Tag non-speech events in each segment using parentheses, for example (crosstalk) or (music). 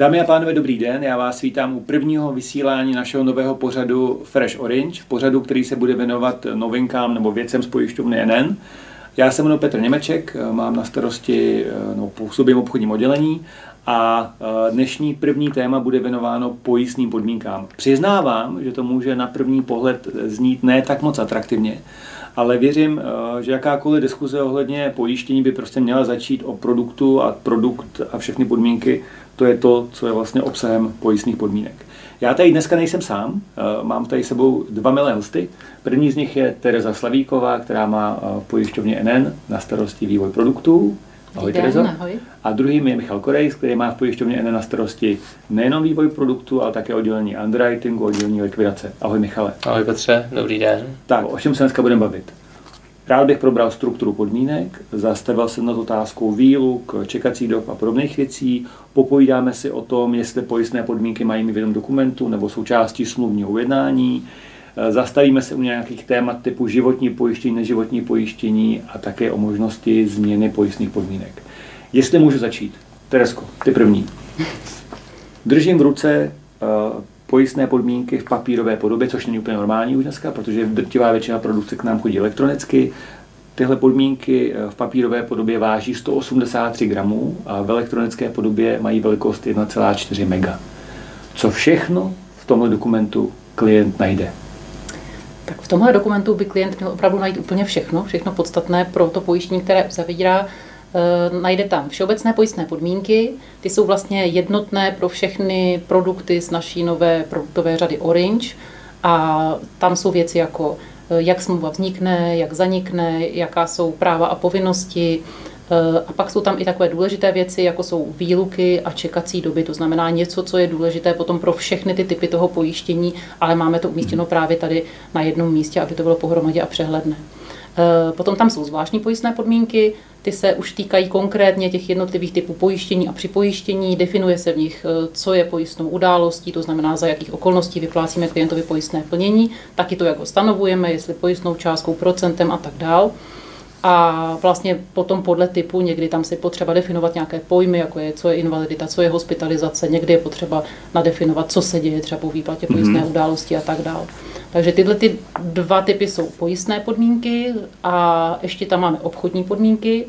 Dámy a pánové, dobrý den. Já vás vítám u prvního vysílání našeho nového pořadu Fresh Orange, pořadu, který se bude věnovat novinkám nebo věcem z pojišťovny NN. Já se jmenuji Petr Němeček, mám na starosti, no, působím obchodním oddělení a e, dnešní první téma bude věnováno pojistným podmínkám. Přiznávám, že to může na první pohled znít ne tak moc atraktivně, ale věřím, e, že jakákoliv diskuze ohledně pojištění by prostě měla začít o produktu a produkt a všechny podmínky, to je to, co je vlastně obsahem pojistných podmínek. Já tady dneska nejsem sám, e, mám tady sebou dva milé hosty. První z nich je Tereza Slavíková, která má v pojišťovně NN na starosti vývoj produktů. Ahoj, Terezo. Ahoj. A druhým je Michal Korejs, který má v pojišťovně N na starosti nejenom vývoj produktu, ale také oddělení underwritingu, oddělení likvidace. Ahoj Michale. Ahoj Petře, dobrý den. Tak, o čem se dneska budeme bavit? Rád bych probral strukturu podmínek, zastavil jsem nad otázkou výluk, čekací dob a podobných věcí, popovídáme si o tom, jestli pojistné podmínky mají mít v jednom dokumentu nebo součástí smluvního ujednání, zastavíme se u nějakých témat typu životní pojištění, neživotní pojištění a také o možnosti změny pojistných podmínek. Jestli můžu začít. Teresko, ty první. Držím v ruce eh, pojistné podmínky v papírové podobě, což není úplně normální už dneska, protože drtivá většina produkce k nám chodí elektronicky. Tyhle podmínky eh, v papírové podobě váží 183 gramů a v elektronické podobě mají velikost 1,4 mega. Co všechno v tomhle dokumentu klient najde? V tomhle dokumentu by klient měl opravdu najít úplně všechno, všechno podstatné pro to pojištění, které uzavírá. E, najde tam všeobecné pojistné podmínky, ty jsou vlastně jednotné pro všechny produkty z naší nové produktové řady Orange a tam jsou věci jako e, jak smlouva vznikne, jak zanikne, jaká jsou práva a povinnosti, a pak jsou tam i takové důležité věci, jako jsou výluky a čekací doby, to znamená něco, co je důležité potom pro všechny ty typy toho pojištění, ale máme to umístěno právě tady na jednom místě, aby to bylo pohromadě a přehledné. Eh, potom tam jsou zvláštní pojistné podmínky, ty se už týkají konkrétně těch jednotlivých typů pojištění a připojištění. Definuje se v nich, eh, co je pojistnou událostí, to znamená, za jakých okolností vyplácíme klientovi pojistné plnění, taky to, jak ho stanovujeme, jestli pojistnou částkou, procentem a tak dále. A vlastně potom podle typu někdy tam si potřeba definovat nějaké pojmy, jako je, co je invalidita, co je hospitalizace, někdy je potřeba nadefinovat, co se děje třeba po výplatě pojistné mm-hmm. události a tak dále. Takže tyhle ty dva typy jsou pojistné podmínky a ještě tam máme obchodní podmínky.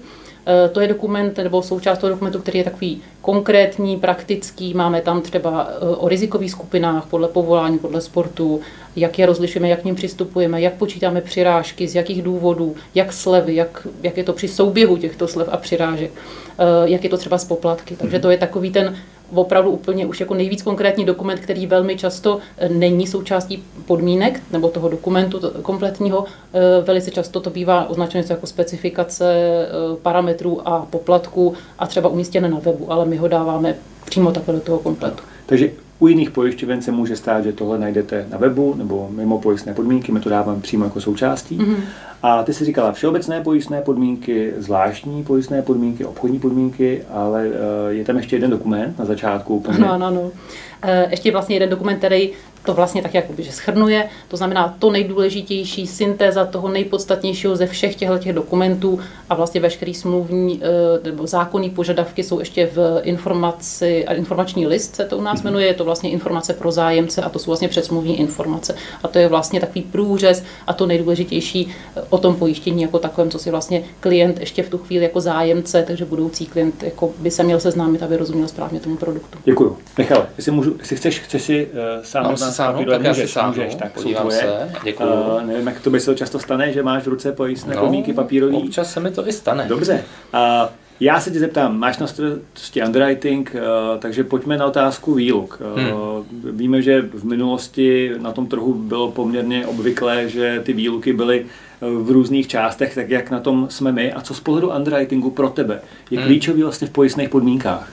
E, to je dokument nebo součást toho dokumentu, který je takový konkrétní, praktický. Máme tam třeba e, o rizikových skupinách podle povolání, podle sportu, jak je rozlišujeme, jak k ním přistupujeme, jak počítáme přirážky, z jakých důvodů, jak slevy, jak, jak je to při souběhu těchto slev a přirážek, eh, jak je to třeba s poplatky. Takže to je takový ten opravdu úplně už jako nejvíc konkrétní dokument, který velmi často eh, není součástí podmínek nebo toho dokumentu kompletního. Eh, velice často to bývá označeno jako specifikace parametrů a poplatků a třeba umístěné na webu, ale my ho dáváme přímo takhle do toho kompletu. Takže u jiných pojišťoven se může stát, že tohle najdete na webu nebo mimo pojistné podmínky, my to dáváme přímo jako součástí. Mm-hmm. A ty si říkala všeobecné pojistné podmínky, zvláštní pojistné podmínky, obchodní podmínky, ale uh, je tam ještě jeden dokument na začátku. Ano, ano, ano. Eh, ještě vlastně jeden dokument, který to vlastně tak jakoby, že schrnuje, to znamená to nejdůležitější, syntéza toho nejpodstatnějšího ze všech těchto těch dokumentů a vlastně veškerý smluvní eh, nebo zákonní požadavky jsou ještě v informaci, informační list se to u nás mhm. jmenuje, je to vlastně informace pro zájemce a to jsou vlastně předsmluvní informace. A to je vlastně takový průřez a to nejdůležitější eh, o tom pojištění jako takovém, co si vlastně klient ještě v tu chvíli jako zájemce, takže budoucí klient jako by se měl seznámit, aby rozuměl správně tomu produktu. Děkuji. Michal, jestli můžu, jestli chceš, chceš si uh, sám sáhnu, tak já si sáhnu, můžeš, tak podívám se, děkuju. Uh, nevím, jak to by se často stane, že máš v ruce pojistné no, podmínky papírový. občas se mi to i stane. Dobře. Uh, já se tě zeptám, máš na starosti underwriting, uh, takže pojďme na otázku výluk. Uh, hmm. Víme, že v minulosti na tom trhu bylo poměrně obvyklé, že ty výluky byly v různých částech, tak jak na tom jsme my a co z pohledu underwritingu pro tebe je hmm. klíčový vlastně v pojistných podmínkách?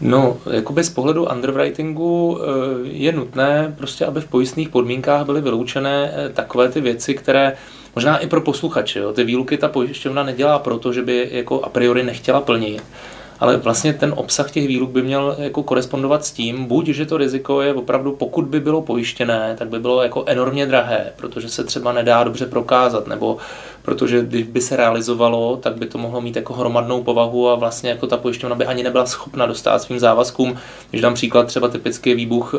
No, jakoby z pohledu underwritingu eh, je nutné prostě, aby v pojistných podmínkách byly vyloučené eh, takové ty věci, které možná i pro posluchače, jo, ty výluky ta pojišťovna nedělá proto, že by jako a priori nechtěla plnit, ale vlastně ten obsah těch výluk by měl jako korespondovat s tím, buď, že to riziko je opravdu, pokud by bylo pojištěné, tak by bylo jako enormně drahé, protože se třeba nedá dobře prokázat, nebo protože když by se realizovalo, tak by to mohlo mít jako hromadnou povahu a vlastně jako ta pojišťovna by ani nebyla schopna dostat svým závazkům. Když dám příklad, třeba typický výbuch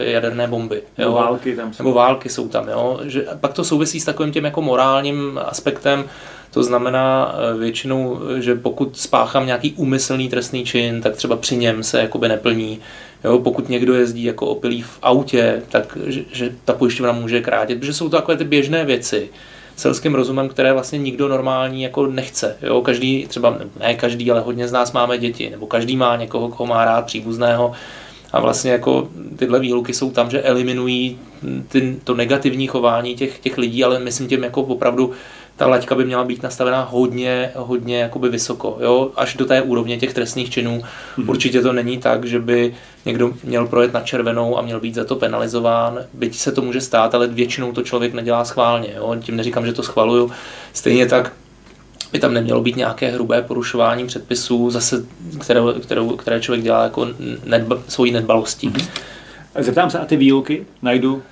e, jaderné bomby. Jo? Nebo války tam jsou. Nebo války jsou tam, jo? Že, pak to souvisí s takovým tím jako morálním aspektem, to znamená eh, většinou, že pokud spáchám nějaký úmyslný trestný čin, tak třeba při něm se jakoby neplní. Jo, pokud někdo jezdí jako opilý v autě, tak že, že ta pojišťovna může krátit, protože jsou to takové ty běžné věci selským rozumem, které vlastně nikdo normální jako nechce. Jo? Každý, třeba ne každý, ale hodně z nás máme děti, nebo každý má někoho, koho má rád, příbuzného. A vlastně jako tyhle výluky jsou tam, že eliminují ty, to negativní chování těch, těch lidí, ale myslím tím jako opravdu ta laťka by měla být nastavená hodně, hodně jakoby vysoko, jo? až do té úrovně těch trestných činů. Mm-hmm. Určitě to není tak, že by někdo měl projet na červenou a měl být za to penalizován, byť se to může stát, ale většinou to člověk nedělá schválně. Jo? Tím neříkám, že to schvaluju. Stejně tak by tam nemělo být nějaké hrubé porušování předpisů, zase, které, které, které člověk dělá jako nedba, svojí nedbalostí. Mm-hmm. Zeptám se, a ty výluky najdu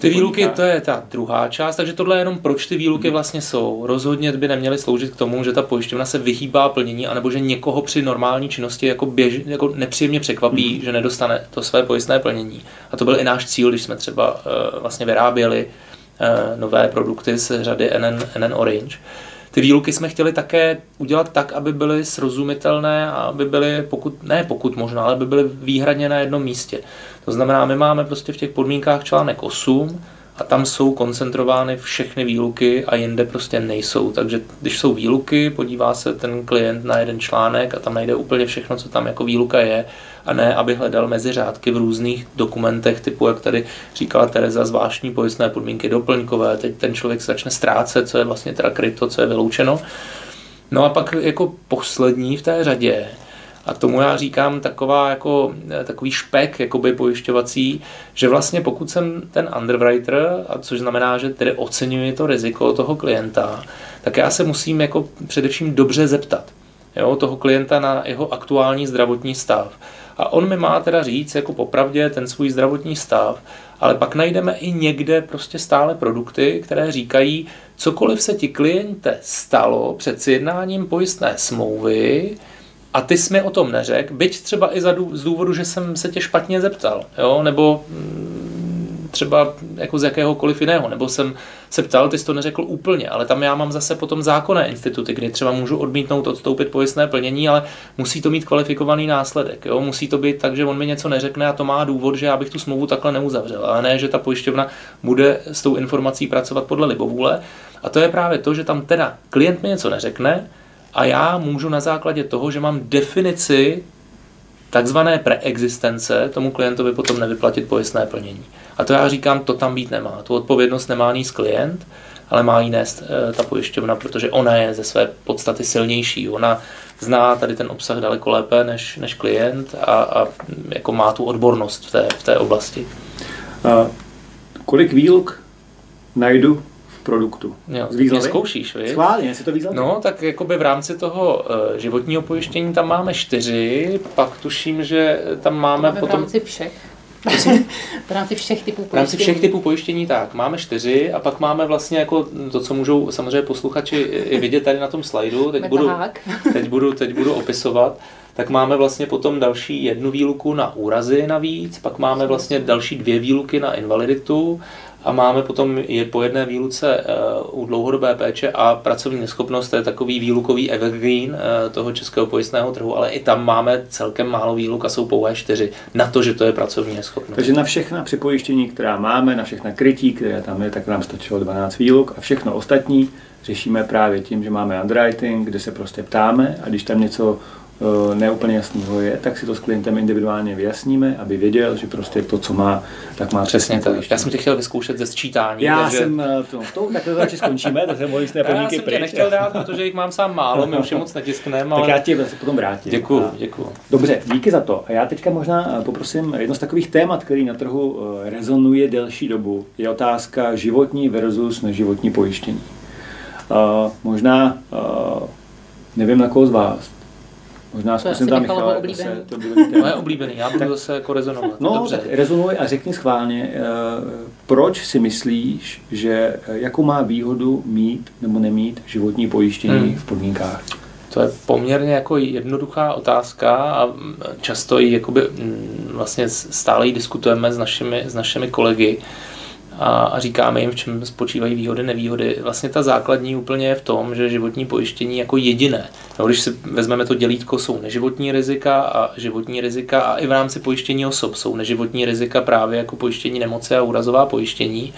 ty výluky, to je ta druhá část, takže tohle je jenom proč ty výluky vlastně jsou. Rozhodně by neměly sloužit k tomu, že ta pojišťovna se vyhýbá plnění, anebo že někoho při normální činnosti jako, běž, jako nepříjemně překvapí, mm. že nedostane to své pojistné plnění. A to byl i náš cíl, když jsme třeba uh, vlastně vyráběli uh, nové produkty z řady NN, NN Orange. Ty výluky jsme chtěli také udělat tak, aby byly srozumitelné a aby byly, pokud, ne pokud možná, ale aby byly výhradně na jednom místě. To znamená, my máme prostě v těch podmínkách článek 8 a tam jsou koncentrovány všechny výluky a jinde prostě nejsou. Takže když jsou výluky, podívá se ten klient na jeden článek a tam najde úplně všechno, co tam jako výluka je a ne, aby hledal mezi řádky v různých dokumentech, typu, jak tady říkala Tereza, zvláštní pojistné podmínky doplňkové, teď ten člověk se začne ztrácet, co je vlastně teda krypto, co je vyloučeno. No a pak jako poslední v té řadě a tomu já říkám taková jako, eh, takový špek jakoby pojišťovací, že vlastně pokud jsem ten underwriter, a což znamená, že tedy oceňuji to riziko toho klienta, tak já se musím jako především dobře zeptat jo, toho klienta na jeho aktuální zdravotní stav. A on mi má teda říct jako popravdě ten svůj zdravotní stav, ale pak najdeme i někde prostě stále produkty, které říkají, cokoliv se ti kliente stalo před sjednáním pojistné smlouvy, a ty jsi mi o tom neřekl, byť třeba i za dů, z důvodu, že jsem se tě špatně zeptal, jo? nebo mm, třeba jako z jakéhokoliv jiného, nebo jsem se ptal, ty jsi to neřekl úplně, ale tam já mám zase potom zákonné instituty, kdy třeba můžu odmítnout odstoupit pojistné plnění, ale musí to mít kvalifikovaný následek. Jo? Musí to být tak, že on mi něco neřekne a to má důvod, že já bych tu smlouvu takhle neuzavřel, ale ne, že ta pojišťovna bude s tou informací pracovat podle libovůle. A to je právě to, že tam teda klient mi něco neřekne, a já můžu na základě toho, že mám definici takzvané preexistence, tomu klientovi potom nevyplatit pojistné plnění. A to já říkám, to tam být nemá. Tu odpovědnost nemá níst klient, ale má jí nést e, ta pojišťovna, protože ona je ze své podstaty silnější. Ona zná tady ten obsah daleko lépe než, než klient a, a jako má tu odbornost v té, v té oblasti. A kolik výluk najdu produktu. Jo, z výzlavy? zkoušíš, víš? Schválně, si to výzlavy. No, tak jakoby v rámci toho uh, životního pojištění tam máme čtyři, pak tuším, že tam máme to potom... V rámci všech. (laughs) v rámci všech typů pojištění. V rámci všech typů pojištění tak, máme čtyři a pak máme vlastně jako to, co můžou samozřejmě posluchači i vidět tady na tom slajdu, teď budu, (laughs) teď, budu, teď budu opisovat, tak máme vlastně potom další jednu výluku na úrazy navíc, pak máme vlastně další dvě výluky na invaliditu a máme potom je po jedné výluce eh, u dlouhodobé péče a pracovní neschopnost, to je takový výlukový evergreen eh, toho českého pojistného trhu, ale i tam máme celkem málo výluk a jsou pouhé čtyři na to, že to je pracovní neschopnost. Takže na všechna připojištění, která máme, na všechna krytí, které tam je, tak nám stačilo 12 výluk a všechno ostatní řešíme právě tím, že máme underwriting, kde se prostě ptáme a když tam něco neúplně jasného je, tak si to s klientem individuálně vyjasníme, aby věděl, že prostě to, co má, tak má přesně tak. Já jsem tě chtěl vyzkoušet ze sčítání. Já takže... jsem eh, to, to tak to radši skončíme, to jsem jistné podmínky Já jsem tě nechtěl dát, protože jich mám sám málo, my už je moc netiskneme. Ale... Tak já tě potom vrátím. Děkuju, děkuju. Dobře, díky za to. A já teďka možná eh, poprosím jedno z takových témat, který na trhu rezonuje delší dobu, je otázka životní versus neživotní pojištění. Uh, možná, uh, nevím na koho z vás, Možná To je zkusím tam Michale, oblíbený. zase to téma. (laughs) Moje oblíbený, já budu zase jako rezonovat. No, Dobře. tak rezonuj a řekni schválně, eh, proč si myslíš, že eh, jakou má výhodu mít nebo nemít životní pojištění Hmm. v podmínkách? To je poměrně jako jednoduchá otázka a mm, často ji jakoby, mm, vlastně stále ji diskutujeme s našimi, s našimi kolegy a, říkáme jim, v čem spočívají výhody, nevýhody. Vlastně ta základní úplně je v tom, že životní pojištění jako jediné. No, když si vezmeme to dělítko, jsou neživotní rizika a životní rizika a i v rámci pojištění osob jsou neživotní rizika právě jako pojištění nemoci a úrazová pojištění,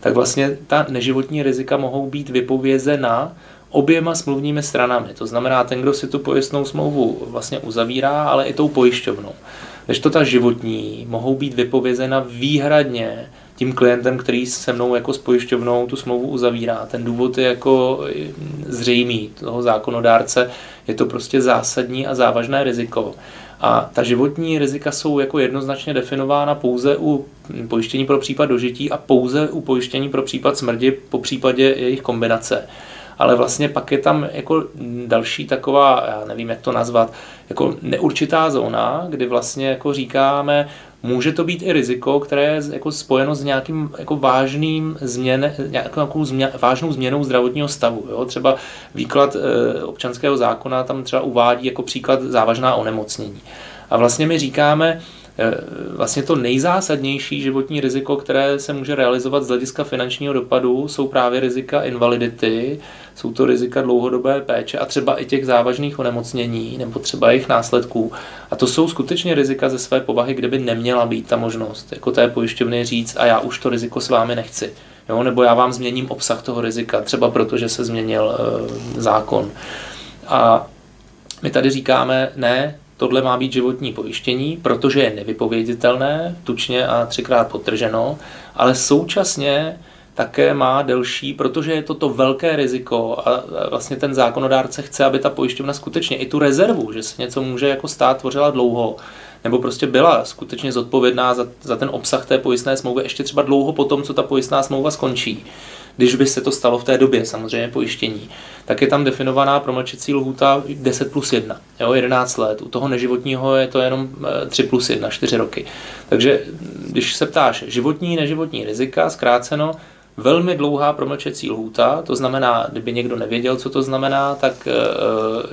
tak vlastně ta neživotní rizika mohou být vypovězena oběma smluvními stranami. To znamená, ten, kdo si tu pojistnou smlouvu vlastně uzavírá, ale i tou pojišťovnou. Když to ta životní mohou být vypovězena výhradně tím klientem, který se mnou jako s pojišťovnou tu smlouvu uzavírá. Ten důvod je jako zřejmý toho zákonodárce, je to prostě zásadní a závažné riziko. A ta životní rizika jsou jako jednoznačně definována pouze u pojištění pro případ dožití a pouze u pojištění pro případ smrti, po případě jejich kombinace ale vlastně pak je tam jako další taková, já nevím, jak to nazvat, jako neurčitá zóna, kdy vlastně jako říkáme, může to být i riziko, které je jako spojeno s nějakým jako vážným změn, nějakou změn, vážnou změnou zdravotního stavu. Jo? Třeba výklad e, občanského zákona tam třeba uvádí jako příklad závažná onemocnění. A vlastně my říkáme, vlastně to nejzásadnější životní riziko, které se může realizovat z hlediska finančního dopadu, jsou právě rizika invalidity, jsou to rizika dlouhodobé péče a třeba i těch závažných onemocnění nebo třeba jejich následků. A to jsou skutečně rizika ze své povahy, kde by neměla být ta možnost, jako té pojišťovny říct, a já už to riziko s vámi nechci. Jo, nebo já vám změním obsah toho rizika, třeba protože se změnil e, zákon. A my tady říkáme, ne, tohle má být životní pojištění, protože je nevypověditelné, tučně a třikrát potrženo, ale současně také má delší, protože je to to velké riziko a vlastně ten zákonodárce chce, aby ta pojišťovna skutečně i tu rezervu, že se něco může jako stát tvořila dlouho, nebo prostě byla skutečně zodpovědná za, za ten obsah té pojistné smlouvy ještě třeba dlouho po tom, co ta pojistná smlouva skončí. Když by se to stalo v té době, samozřejmě pojištění, tak je tam definovaná promlčecí lhůta 10 plus 1, jo, 11 let. U toho neživotního je to jenom 3 plus 1, 4 roky. Takže když se ptáš životní, neživotní rizika, zkráceno, velmi dlouhá promlčecí lhůta, to znamená, kdyby někdo nevěděl, co to znamená, tak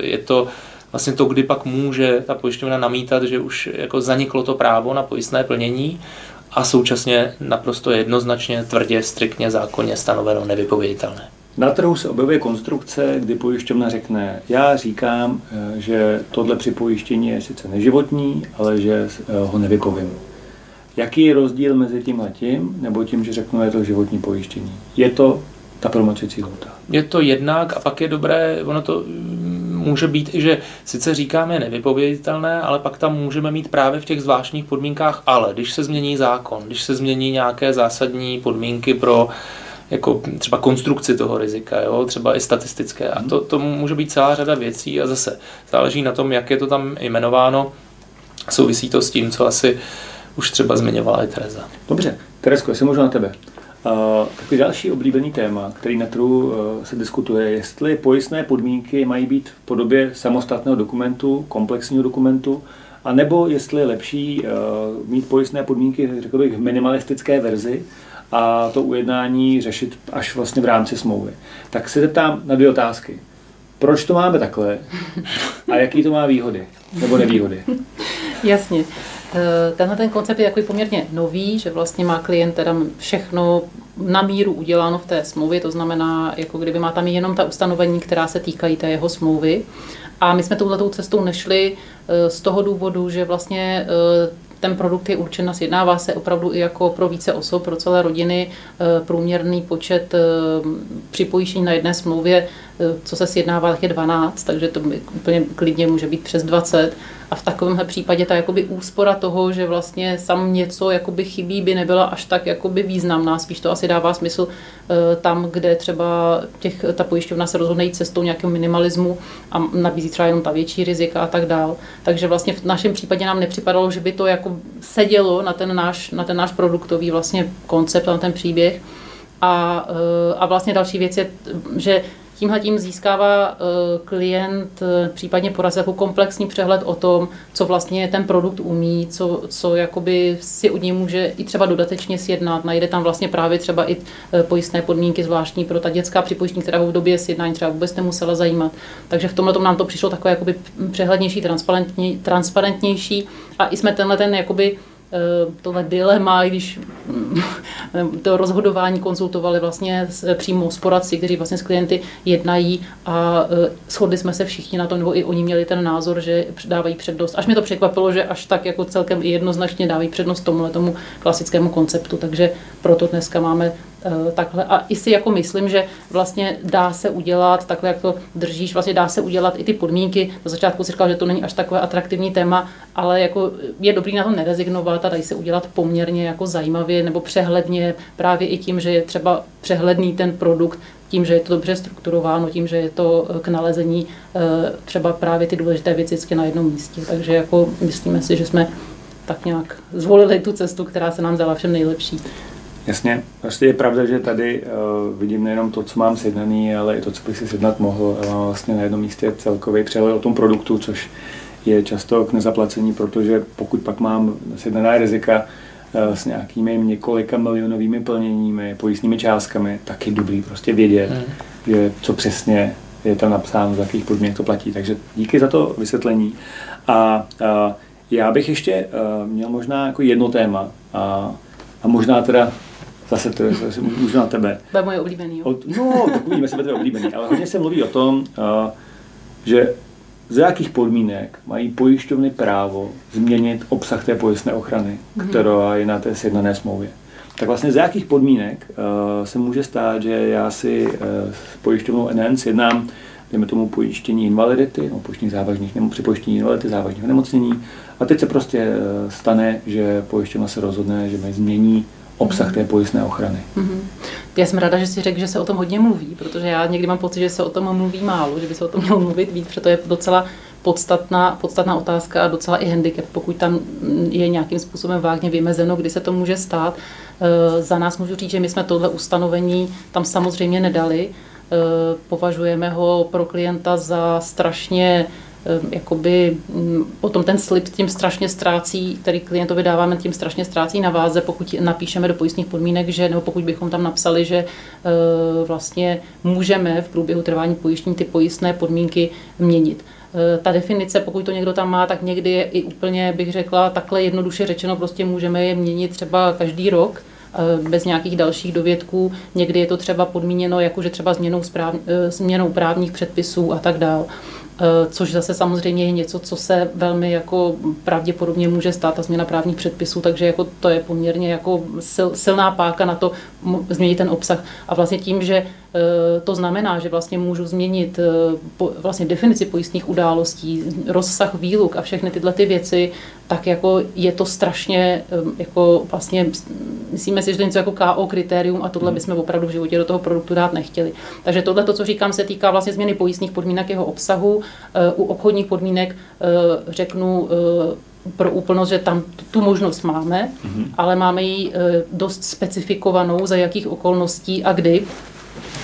je to vlastně to, kdy pak může ta pojišťovna namítat, že už jako zaniklo to právo na pojistné plnění a současně naprosto jednoznačně, tvrdě, striktně, zákonně stanoveno nevypověditelné. Na trhu se objevuje konstrukce, kdy pojišťovna řekne, já říkám, že tohle připojištění je sice neživotní, ale že ho nevypovím. Jaký je rozdíl mezi tím a tím, nebo tím, že řeknu, je to životní pojištění? Je to ta promlčecí lhůta? Je to jednak a pak je dobré, ono to může být i, že sice říkáme nevypověditelné, ale pak tam můžeme mít právě v těch zvláštních podmínkách, ale když se změní zákon, když se změní nějaké zásadní podmínky pro jako třeba konstrukci toho rizika, jo? třeba i statistické. A to, to může být celá řada věcí a zase záleží na tom, jak je to tam jmenováno. Souvisí to s tím, co asi už třeba zmiňovala i Tereza. Dobře, Teresko, jestli možná na tebe. Uh, takový další oblíbený téma, který na trhu uh, se diskutuje, jestli pojistné podmínky mají být v podobě samostatného dokumentu, komplexního dokumentu, anebo jestli je lepší uh, mít pojistné podmínky, řekl bych, v minimalistické verzi a to ujednání řešit až vlastně v rámci smlouvy. Tak se zeptám na dvě otázky. Proč to máme takhle a jaký to má výhody nebo nevýhody? (laughs) Jasně. Tenhle ten koncept je jako poměrně nový, že vlastně má klient teda všechno na míru uděláno v té smlouvě, to znamená, jako kdyby má tam jenom ta ustanovení, která se týkají té jeho smlouvy. A my jsme touhletou cestou nešli z toho důvodu, že vlastně ten produkt je určen a sjednává se opravdu i jako pro více osob, pro celé rodiny. Průměrný počet připojištění na jedné smlouvě, co se sjednává, je 12, takže to úplně klidně může být přes 20. A v takovémhle případě ta jakoby úspora toho, že vlastně sam něco jakoby chybí, by nebyla až tak jakoby významná. Spíš to asi dává smysl tam, kde třeba těch, ta pojišťovna se rozhodne jít cestou nějakého minimalismu a nabízí třeba jenom ta větší rizika a tak dál. Takže vlastně v našem případě nám nepřipadalo, že by to jako sedělo na ten náš, na ten náš produktový vlastně koncept, na ten příběh. A, a vlastně další věc je, že tímhle tím získává uh, klient, uh, případně poradce, jako komplexní přehled o tom, co vlastně ten produkt umí, co, co jakoby si od něj může i třeba dodatečně sjednat. Najde tam vlastně právě třeba i uh, pojistné podmínky zvláštní pro ta dětská připojištění, která v době sjednání třeba vůbec nemusela zajímat. Takže v tomhle tom nám to přišlo takové jakoby přehlednější, transparentně, transparentnější a i jsme tenhle ten jakoby Eh, tohle dilema, když mm, (laughs) to rozhodování konzultovali vlastně s, přímo s poradci, kteří vlastně s klienty jednají a eh, shodli jsme se všichni na tom, nebo i oni měli ten názor, že dávají přednost. Až mě to překvapilo, že až tak jako celkem jednoznačně dávají přednost tomuhle tomu klasickému konceptu, takže proto dneska máme Eh, takhle. A i si jako myslím, že vlastně dá se udělat, takhle jak to držíš, vlastně dá se udělat i ty podmínky. Na začátku si říkal, že to není až takové atraktivní téma, ale jako je dobrý na to nerezignovat a dají se udělat poměrně jako zajímavě nebo přehledně právě i tím, že je třeba přehledný ten produkt, tím, že je to dobře strukturováno, tím, že je to eh, k nalezení eh, třeba právě ty důležité věci na jednom místě. Takže jako myslíme si, že jsme tak nějak zvolili tu cestu, která se nám zdala všem nejlepší. Jasně, vlastně je pravda, že tady uh, vidím nejenom to, co mám sjednaný, ale i to, co bych si sjednat mohl. Mám vlastně na jednom místě celkový přehled o tom produktu, což je často k nezaplacení, protože pokud pak mám sjednaná rizika uh, s nějakými několika milionovými plněními, pojistnými částkami, tak je dobrý prostě vědět, hmm. že co přesně je tam napsáno, za jakých podmínek to platí. Takže díky za to vysvětlení. A, a já bych ještě uh, měl možná jako jedno téma, a, a možná teda Zase to je zase můžu na tebe. To je moje oblíbený. Jo? no, tak uvidíme, jestli bude oblíbený. Ale hodně se mluví o tom, uh, že za jakých podmínek mají pojišťovny právo změnit obsah té pojistné ochrany, mm-hmm. která je na té sjednané smlouvě. Tak vlastně za jakých podmínek uh, se může stát, že já si uh, s pojišťovnou NN sjednám, dejme tomu pojištění invalidity, no, pojištění závažných, nebo při pojištění invalidity, závažných onemocnění. A teď se prostě uh, stane, že pojišťovna se rozhodne, že mi změní obsah té pojistné ochrany. Mm-hmm. Já jsem ráda, že si řekl, že se o tom hodně mluví, protože já někdy mám pocit, že se o tom mluví málo, že by se o tom mělo mluvit víc, protože to je docela podstatná, podstatná otázka a docela i handicap, pokud tam je nějakým způsobem vágně vymezeno, kdy se to může stát. E, za nás můžu říct, že my jsme tohle ustanovení tam samozřejmě nedali. E, považujeme ho pro klienta za strašně jakoby mm, potom ten slib tím strašně ztrácí, který klientovi dáváme, tím strašně ztrácí na váze, pokud napíšeme do pojistných podmínek, že, nebo pokud bychom tam napsali, že eh, vlastně můžeme v průběhu trvání pojištění ty pojistné podmínky měnit. Eh, ta definice, pokud to někdo tam má, tak někdy je i úplně, bych řekla, takhle jednoduše řečeno, prostě můžeme je měnit třeba každý rok, eh, bez nějakých dalších dovědků. Někdy je to třeba podmíněno jakože třeba změnou, správ, změnou právních předpisů a tak dále. Eh, což zase samozřejmě je něco, co se velmi jako pravděpodobně může stát, ta změna právních předpisů, takže jako to je poměrně jako sil, silná páka na to změnit ten obsah. A vlastně tím, že to znamená, že vlastně můžu změnit eh, vlastně definici pojistných událostí, rozsah výluk a všechny tyhle ty věci, tak jako je to strašně, jako vlastně myslíme si, že to je něco jako KO kritérium a tohle hmm. bychom opravdu v životě do toho produktu dát nechtěli. Takže tohle, to, co říkám, se týká vlastně změny pojistných podmínek jeho obsahu. Eh, u obchodních podmínek eh, řeknu eh, pro úplnost, že tam tu možnost máme, hmm ale máme ji dost specifikovanou, za jakých okolností a kdy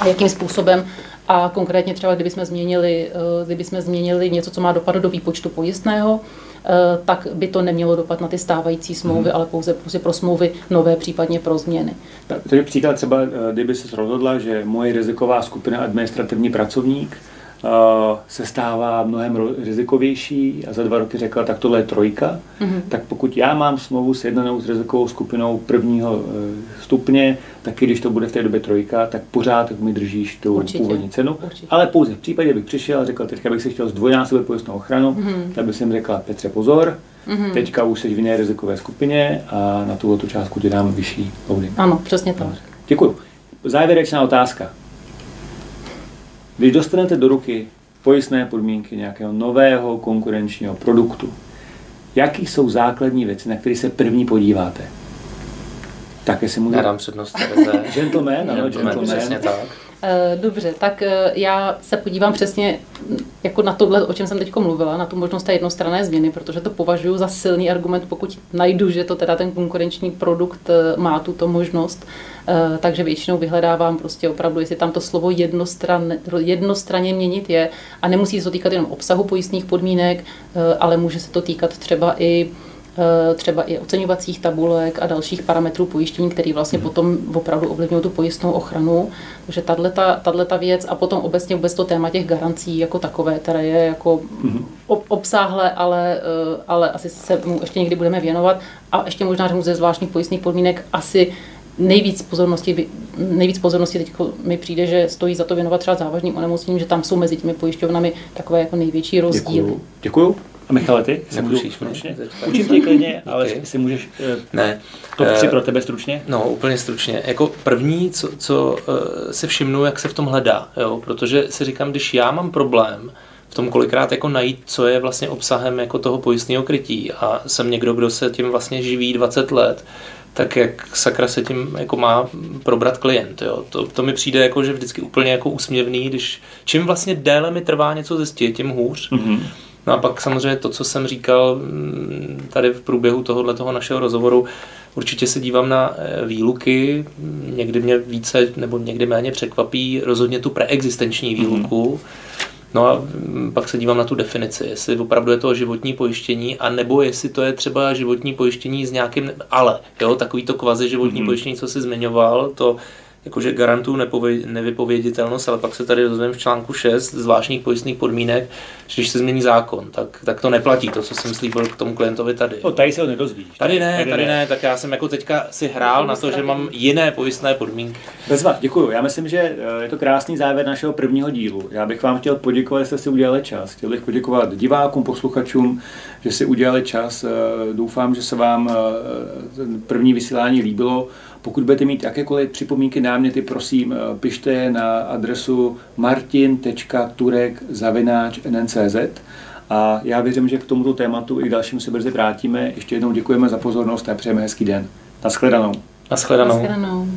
jakým způsobem a konkrétně třeba, kdybychom změnili, kdybychom změnili něco, co má dopad do výpočtu pojistného, Eh, tak by to nemělo dopad na ty stávající smlouvy, hmm. ale pouze prostě pro smlouvy nové, případně pro změny. Takže příklad třeba, eh, kdyby se rozhodla, že moje riziková skupina administrativní pracovník se stává mnohem rizikovější a za dva roky řekla, tak tohle je trojka, mm-hmm. tak pokud já mám smlouvu sjednanou s rizikovou skupinou prvního e, stupně, tak i když to bude v té době trojka, tak pořád mi držíš tu Určitě. původní cenu. Určitě. Ale pouze v případě, bych přišel a řekl, teďka bych si chtěl zdvojnásobit pojistnou ochranu, mm-hmm. tak bych jsem řekla, Petře, pozor, mm-hmm. teďka už jsi v jiné rizikové skupině a na tuto částku ti dám vyšší holding. Ano, přesně tak. Děkuji. Závěrečná otázka. Když dostanete do ruky pojistné podmínky nějakého nového konkurenčního produktu, jaký jsou základní věci, na které se první podíváte? Tak jestli můžu... Já dám přednost gentleman, ano, gentleman. Přesně tak. Eh, dobře, tak eh, já se podívám přesně jako na tohle, o čem jsem teď mluvila, na tu možnost té jednostranné změny, protože to považuji za silný argument, pokud najdu, že to teda ten konkurenční produkt eh, má tuto možnost, takže většinou vyhledávám prostě opravdu, jestli tam to slovo jednostran, jednostranně měnit je. A nemusí se to týkat jenom obsahu pojistných podmínek, ale může se to týkat třeba i třeba i oceňovacích tabulek a dalších parametrů pojištění, který vlastně mm. potom opravdu ovlivňují tu pojistnou ochranu. Takže tahle ta věc a potom obecně vůbec to téma těch garancí jako takové, které je jako mm. obsáhlé, ale, eh, ale asi se mu ještě někdy budeme věnovat. A ještě možná ze zvláštních pojistných podmínek asi nejvíc pozornosti, nejvíc pozornosti teď mi přijde, že stojí za to věnovat třeba závažným onemocněním, že tam jsou mezi těmi pojišťovnami takové jako největší rozdíly. Děkuju. Děkuju. A Michale, ty? Nemusíš stručně? Učím tě klidně, ale okay. si můžeš uh, ne. top 3 uh, pro tebe stručně? No, úplně stručně. Jako první, co, co uh, si všimnu, jak se v tom hledá, jo? protože si říkám, když já mám problém, v tom kolikrát jako najít, co je vlastně obsahem jako toho pojistného krytí a jsem někdo, kdo se tím vlastně živí 20 let, tak jak sakra se tím jako má probrat klient. Jo. To, to mi přijde jako, že vždycky úplně jako úsměvný, když čím vlastně déle mi trvá něco zjistit, tím hůř. Mm-hmm. No a pak samozřejmě to, co jsem říkal mm, tady v průběhu tohohle toho našeho rozhovoru, určitě se dívám na eh, výluky, někdy mě více nebo někdy méně překvapí rozhodně tu preexistenční výluku. Mm-hmm. No a mm, pak se dívám na tu definici, jestli opravdu je to životní pojištění, a nebo jestli to je třeba životní pojištění s nějakým ale, jo, takový to kvazi životní mm-hmm. pojištění, co jsi zmiňoval, to jakože garantuju nevypověditelnost, ale pak se tady dozvím v článku 6 zvláštních pojistných podmínek, že když se změní zákon, tak, tak to neplatí, to, co jsem slíbil k tomu klientovi tady. No, tady se ho nedozvíš. Tady ne, tady, tady ne. ne, tak já jsem jako teďka si hrál na to, že mám jiné pojistné podmínky. Bezva, děkuji. Já myslím, že eh, je to krásný závěr našeho prvního dílu. Já bych vám chtěl poděkovat, že jste si udělali čas. Chtěl bych poděkovat divákům, posluchačům, že si udělali čas. Eh, doufám, že se vám eh, první vysílání líbilo. Pokud budete mít jakékoliv připomínky, náměty, prosím, eh, pište je na adresu martin.turek.nncz a já věřím, že k tomuto tématu i k dalšímu se brzy vrátíme. Ještě jednou děkujeme za pozornost a přejeme hezký den. Naschledanou. Naschledanou. Naschledanou.